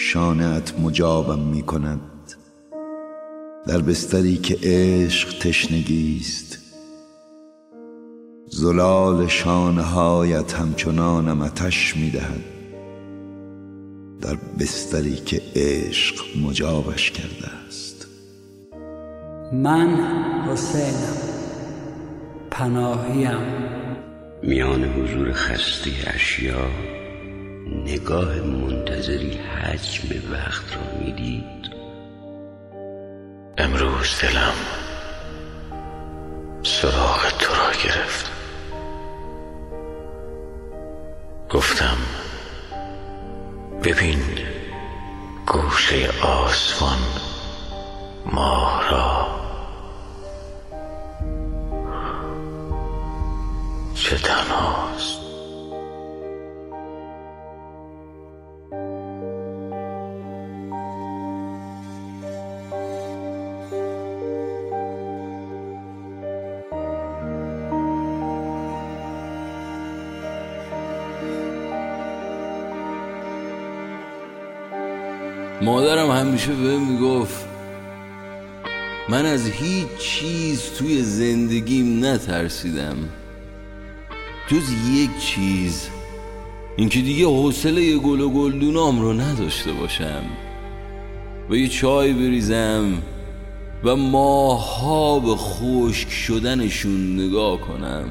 شانت مجابم می کند در بستری که عشق تشنگیست. زلال شانه هایت همچنانم اتش می دهد در بستری که عشق مجابش کرده است. من حسینم. پناهیم. میان حضور خسته اشیا نگاه منتظری حجم وقت را می‌دید. امروز دلم سراغ تو را گرفت. گفتم ببین گوشه آسمان ماه را. چه تنهاست مادرم همیشه به می‌گفت من از هیچ چیز توی زندگیم نترسیدم. جز یک چیز اینکه دیگه حوصله گل و گلدونام رو نداشته باشم. و یه چای بریزم و ماها به خشک شدنشون نگاه کنم.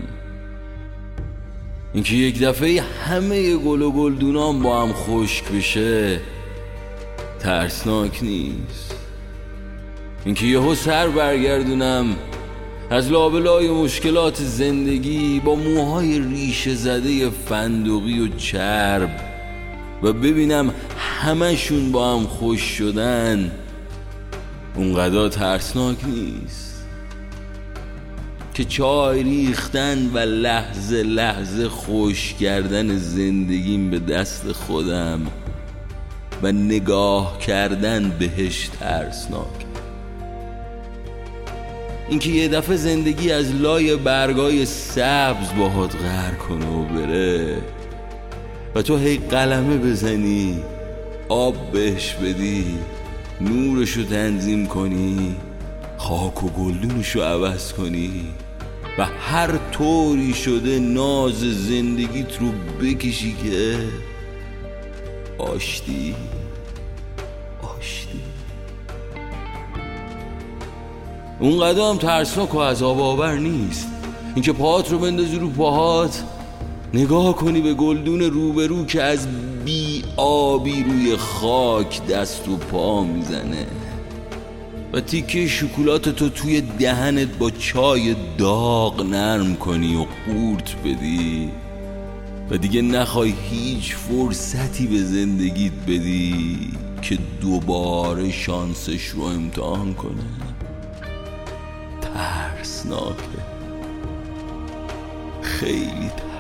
اینکه یک دفعه همه گل و گلدونام با هم خشک بشه ترسناک نیست. اینکه یهو سر برگردونم از لابلای مشکلات زندگی با موهای ریشه زده فندقی و چرب و ببینم همشون با هم خوش شدن اونقدر ترسناک نیست. که چای ریختن و لحظه لحظه خوش کردن زندگیم به دست خودم. و نگاه کردن بهش ترسناک. اینکه یه دفعه زندگی از لای برگای سبز باهات غر کنه و بره و تو هی قلمه بزنی آب بهش بدی نورشو تنظیم کنی خاک و گلدونشو عوض کنی و هر طوری شده ناز زندگیت رو بکشی که آشتی آشتی. اون قدم ترسناک و عذاب آور نیست. اینکه پاهات رو بندازی رو پاهات نگاه کنی به گلدون روبرو که از بی آبی روی خاک دست و پا می‌زنه. و تیکه شکلات تو توی دهنت با چای داغ نرم کنی و قورت بدی. و دیگه نخوای هیچ فرصتی به زندگیت بدی که دوباره شانسش رو امتحان کنه ترسناکه. خیلی ترسناکه.